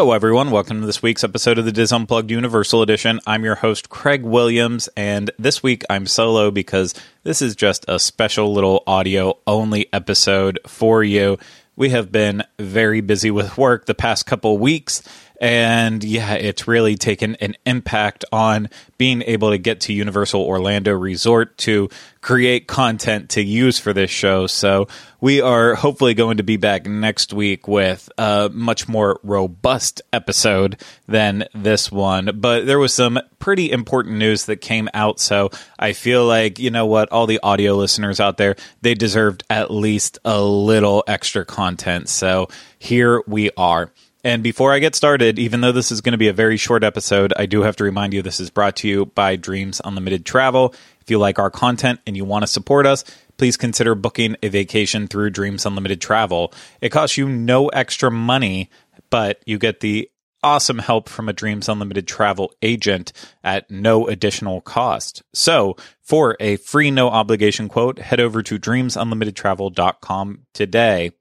Hello, everyone. Welcome to this week's episode of the Dis Unplugged Universal Edition. I'm your host, Craig Williams, and this week I'm solo because this is just a special little audio only episode for you. We have been very busy with work the past couple weeks, and yeah, it's really taken an impact on being able to get to Universal Orlando Resort to create content to use for this show. So we are hopefully going to be back next week with a much more robust episode than this one. But there was some pretty important news that came out. So I feel like, you know what, all the audio listeners out there, they deserved at least a little extra content. So here we are. And before I get started, even though this is going to be a very short episode, I do have to remind you this is brought to you by Dreams Unlimited Travel. If you like our content and you want to support us, please consider booking a vacation through Dreams Unlimited Travel. It costs you no extra money, but you get the awesome help from a Dreams Unlimited travel agent at no additional cost. So, for a free no obligation quote, head over to dreamsunlimitedtravel.com today.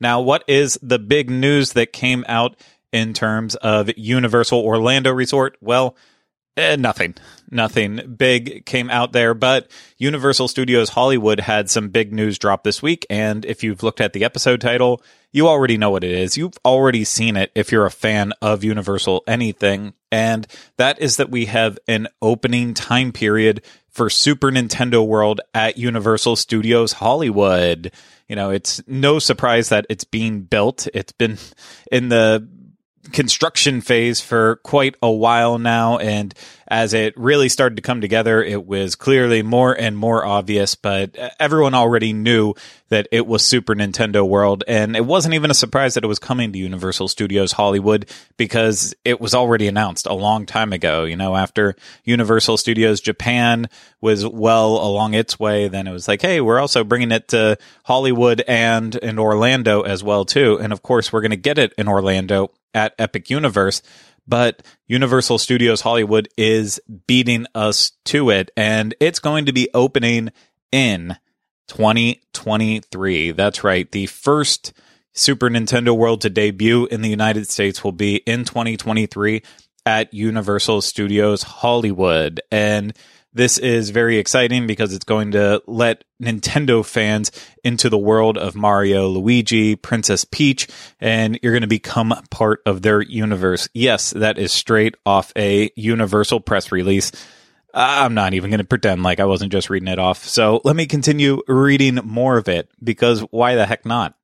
Now, what is the big news that came out in terms of Universal Orlando Resort? Well, eh, nothing. Nothing big came out there, but Universal Studios Hollywood had some big news drop this week. And if you've looked at the episode title, you already know what it is. You've already seen it if you're a fan of Universal anything. And that is that we have an opening time period for Super Nintendo World at Universal Studios Hollywood you know, it's no surprise that it's being built. It's been in the construction phase for quite a while now. And as it really started to come together, it was clearly more and more obvious, but everyone already knew that it was Super Nintendo World. And it wasn't even a surprise that it was coming to Universal Studios Hollywood because it was already announced a long time ago. You know, after Universal Studios Japan was well along its way, then it was like, hey, we're also bringing it to Hollywood and in Orlando as well, too. And of course, we're going to get it in Orlando at Epic Universe, but Universal Studios Hollywood is beating us to it, and it's going to be opening in 2023. That's right. The first Super Nintendo World to debut in the United States will be in 2023 at Universal Studios Hollywood. And this is very exciting because it's going to let Nintendo fans into the world of Mario, Luigi, Princess Peach, and you're going to become part of their universe. Yes, that is straight off a Universal press release. I'm not even going to pretend like I wasn't just reading it off. So let me continue reading more of it because why the heck not?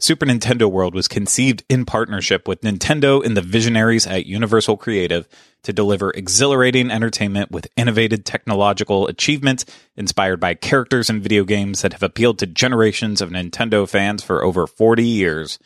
Super Nintendo World was conceived in partnership with Nintendo and the visionaries at Universal Creative to deliver exhilarating entertainment with innovative technological achievements inspired by characters and video games that have appealed to generations of Nintendo fans for over 40 years.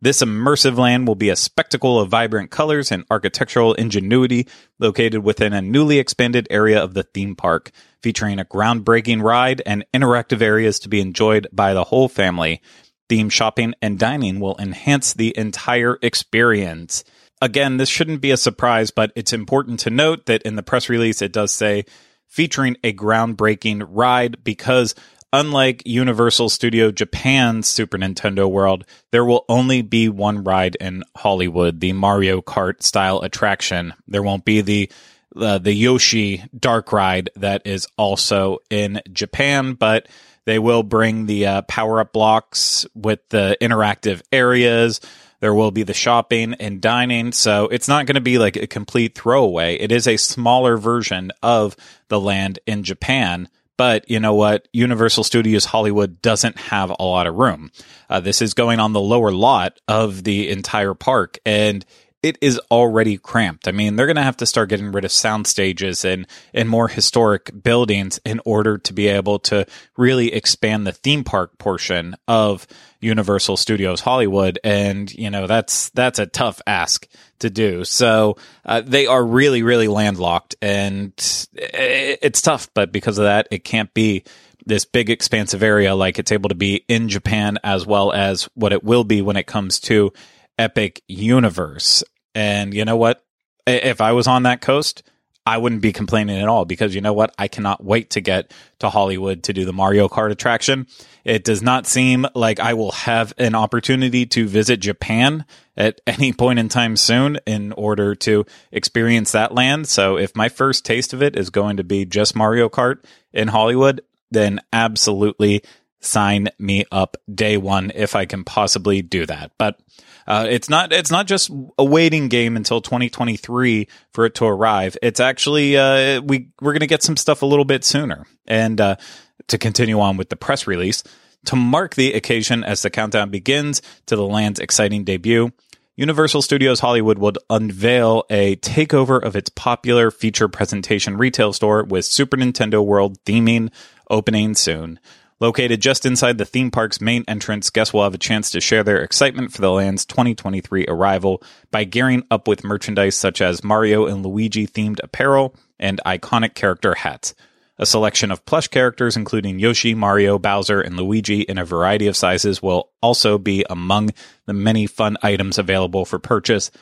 This immersive land will be a spectacle of vibrant colors and architectural ingenuity located within a newly expanded area of the theme park, featuring a groundbreaking ride and interactive areas to be enjoyed by the whole family theme shopping and dining will enhance the entire experience. Again, this shouldn't be a surprise, but it's important to note that in the press release, it does say featuring a groundbreaking ride because unlike Universal Studio Japan's Super Nintendo World, there will only be one ride in Hollywood, the Mario Kart style attraction. There won't be the uh, the Yoshi Dark Ride that is also in Japan, but they will bring the uh, power up blocks with the interactive areas. There will be the shopping and dining. So it's not going to be like a complete throwaway. It is a smaller version of the land in Japan. But you know what? Universal Studios Hollywood doesn't have a lot of room. Uh, this is going on the lower lot of the entire park. And it is already cramped. I mean, they're going to have to start getting rid of sound stages and and more historic buildings in order to be able to really expand the theme park portion of Universal Studios Hollywood and you know that's that's a tough ask to do. So uh, they are really really landlocked and it's tough, but because of that it can't be this big expansive area like it's able to be in Japan as well as what it will be when it comes to Epic Universe. And you know what? If I was on that coast, I wouldn't be complaining at all because you know what? I cannot wait to get to Hollywood to do the Mario Kart attraction. It does not seem like I will have an opportunity to visit Japan at any point in time soon in order to experience that land. So if my first taste of it is going to be just Mario Kart in Hollywood, then absolutely sign me up day one if I can possibly do that. But uh, it's not it's not just a waiting game until 2023 for it to arrive. It's actually uh, we we're going to get some stuff a little bit sooner. And uh, to continue on with the press release, to mark the occasion as the countdown begins to the land's exciting debut, Universal Studios Hollywood would unveil a takeover of its popular feature presentation retail store with Super Nintendo World theming opening soon. Located just inside the theme park's main entrance, guests will have a chance to share their excitement for the land's 2023 arrival by gearing up with merchandise such as Mario and Luigi themed apparel and iconic character hats. A selection of plush characters, including Yoshi, Mario, Bowser, and Luigi in a variety of sizes, will also be among the many fun items available for purchase.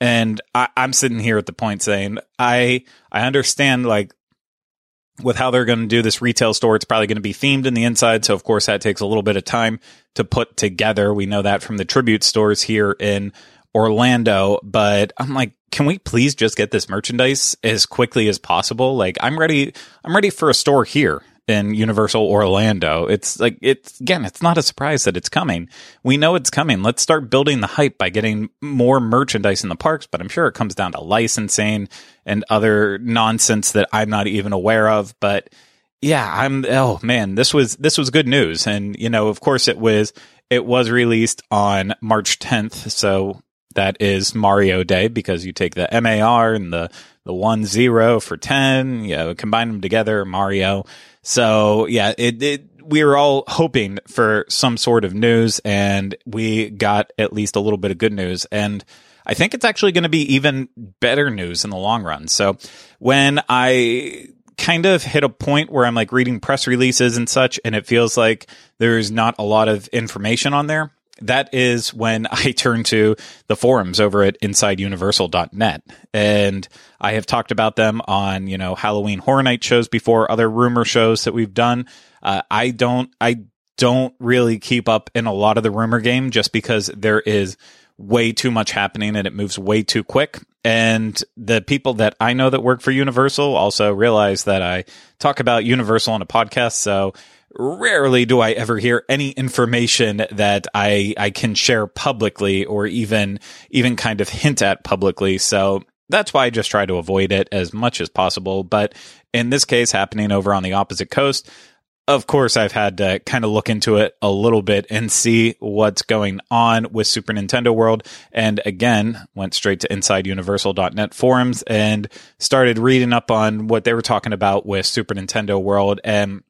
And I, am sitting here at the point saying, I I understand like with how they're going to do this retail store, it's probably going to be themed in the inside. So, of course, that takes a little bit of time to put together. We know that from the tribute stores here in Orlando. But I'm like, can we please just get this merchandise as quickly as possible? Like, I'm ready. I'm ready for a store here in Universal Orlando. It's like it's again, it's not a surprise that it's coming. We know it's coming. Let's start building the hype by getting more merchandise in the parks, but I'm sure it comes down to licensing and other nonsense that I'm not even aware of, but yeah, I'm oh man, this was this was good news and you know, of course it was it was released on March 10th, so that is Mario Day because you take the MAR and the the 1 0 for 10, you know, combine them together, Mario. So yeah, it, it we were all hoping for some sort of news and we got at least a little bit of good news and I think it's actually going to be even better news in the long run. So when I kind of hit a point where I'm like reading press releases and such and it feels like there's not a lot of information on there, that is when I turn to the forums over at insideuniversal.net. And I have talked about them on, you know, Halloween Horror Night shows before, other rumor shows that we've done. Uh, I don't, I don't really keep up in a lot of the rumor game just because there is way too much happening and it moves way too quick. And the people that I know that work for Universal also realize that I talk about Universal on a podcast. So rarely do I ever hear any information that I I can share publicly or even even kind of hint at publicly. So that's why I just try to avoid it as much as possible. But in this case, happening over on the opposite coast, of course, I've had to kind of look into it a little bit and see what's going on with Super Nintendo World. And again, went straight to InsideUniversal.net forums and started reading up on what they were talking about with Super Nintendo World. And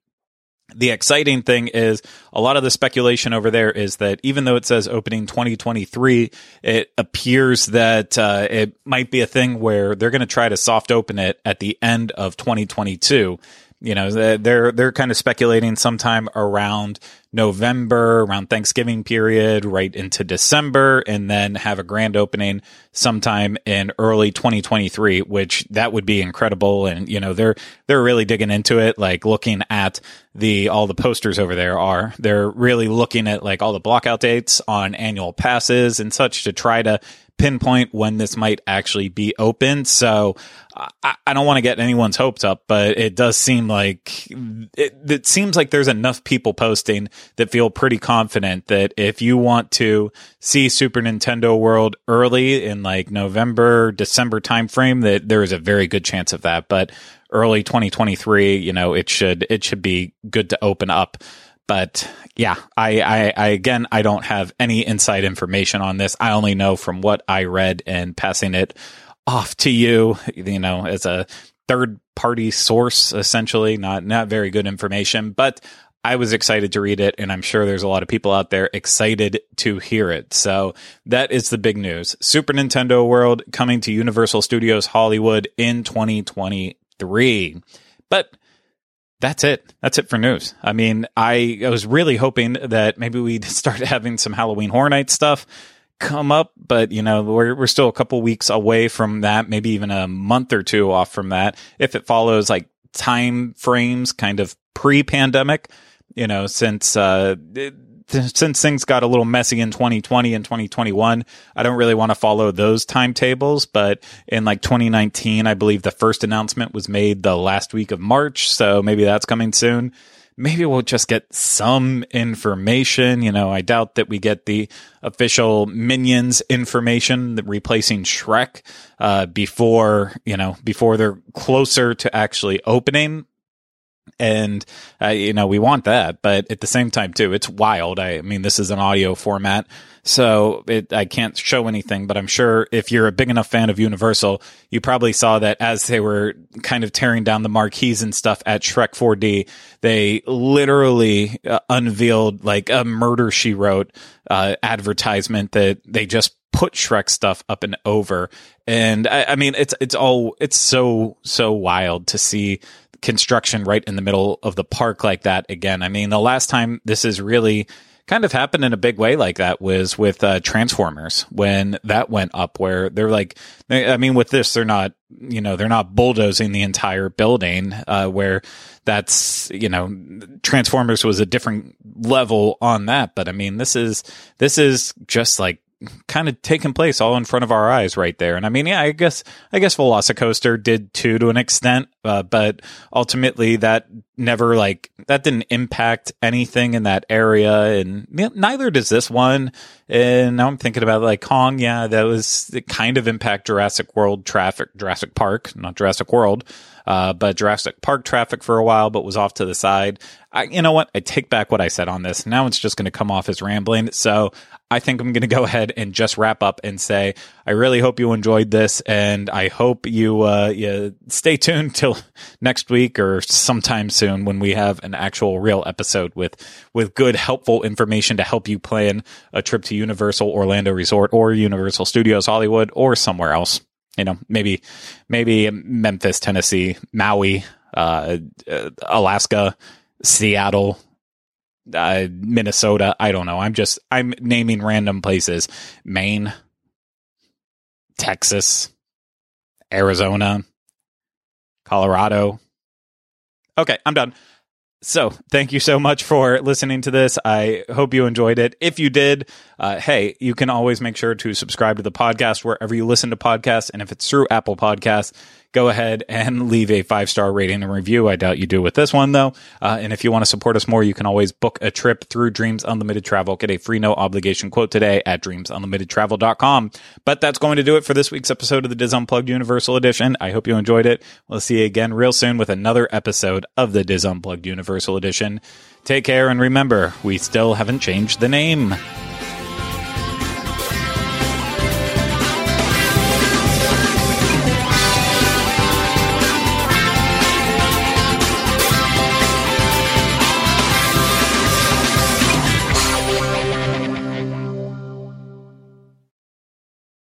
the exciting thing is a lot of the speculation over there is that even though it says opening 2023, it appears that uh, it might be a thing where they're going to try to soft open it at the end of 2022 you know they're they're kind of speculating sometime around November, around Thanksgiving period, right into December, and then have a grand opening sometime in early 2023, which that would be incredible. And you know they're they're really digging into it, like looking at the all the posters over there are. They're really looking at like all the blockout dates on annual passes and such to try to pinpoint when this might actually be open. So I, I don't want to get anyone's hopes up, but it does seem like it, it seems like there's enough people posting that feel pretty confident that if you want to see Super Nintendo World early in like November, December timeframe, that there is a very good chance of that. But early 2023, you know, it should it should be good to open up but yeah, I, I, I, again, I don't have any inside information on this. I only know from what I read and passing it off to you, you know, as a third party source, essentially, not, not very good information, but I was excited to read it, and I'm sure there's a lot of people out there excited to hear it. So that is the big news. Super Nintendo World coming to Universal Studios Hollywood in 2023. But that's it. That's it for news. I mean, I, I was really hoping that maybe we'd start having some Halloween Horror Night stuff come up, but you know, we're, we're still a couple weeks away from that, maybe even a month or two off from that. If it follows like time frames kind of pre pandemic, you know, since, uh, since things got a little messy in 2020 and 2021, I don't really want to follow those timetables. But in like 2019, I believe the first announcement was made the last week of March. So maybe that's coming soon maybe we'll just get some information. You know, I doubt that we get the official Minions information replacing Shrek uh, before, you know, before they're closer to actually opening and uh, you know we want that but at the same time too it's wild I, I, mean this is an audio format so it, i can't show anything but i'm sure if you're a big enough fan of universal you probably saw that as they were kind of tearing down the marquees and stuff at shrek 4d they literally uh, unveiled like a murder she wrote uh, advertisement that they just put Shrek stuff up and over. And I, I, mean, it's it's all it's so so wild to see construction right in the middle of the park like that again. I mean, the last time this has really kind of happened in a big way like that was with uh, Transformers when that went up, where they're like, I mean, with this, they're not, you know, they're not bulldozing the entire building, uh, where that's, you know, Transformers was a different level on that. But I mean, this is, this is just like kind of taking place all in front of our eyes right there. And I mean, yeah, I guess I guess Velocicoaster did too to an extent, uh, but ultimately that never like that didn't impact anything in that area, and neither does this one. And now I'm thinking about like Kong, yeah, that was it kind of impact Jurassic World traffic, Jurassic Park, not Jurassic World. Uh, but Jurassic Park traffic for a while, but was off to the side. I, you know what? I take back what I said on this. Now it's just going to come off as rambling. So I think I'm going to go ahead and just wrap up and say I really hope you enjoyed this, and I hope you, uh, stay tuned till next week or sometime soon when we have an actual real episode with with good, helpful information to help you plan a trip to Universal Orlando Resort or Universal Studios Hollywood or somewhere else. You know, maybe maybe Memphis, Tennessee, Maui, uh, uh Alaska, Seattle, uh, Minnesota. I don't know. I'm just I'm naming random places. Maine, Texas, Arizona, Colorado. Okay, I'm done. So, thank you so much for listening to this. I hope you enjoyed it. If you did, uh, hey, you can always make sure to subscribe to the podcast wherever you listen to podcasts. And if it's through Apple Podcasts, go ahead and leave a five star rating and review. I doubt you do with this one though. Uh, and if you want to support us more, you can always book a trip through Dreams Unlimited Travel. Get a free no obligation quote today at dreamsunlimitedtravel.com. But that's going to do it for this week's episode of the DIS Unplugged Universal Edition. I hope you enjoyed it. We'll see you again real soon with another episode of the DIS Unplugged Universal Edition. Take care and remember, we still haven't changed the name.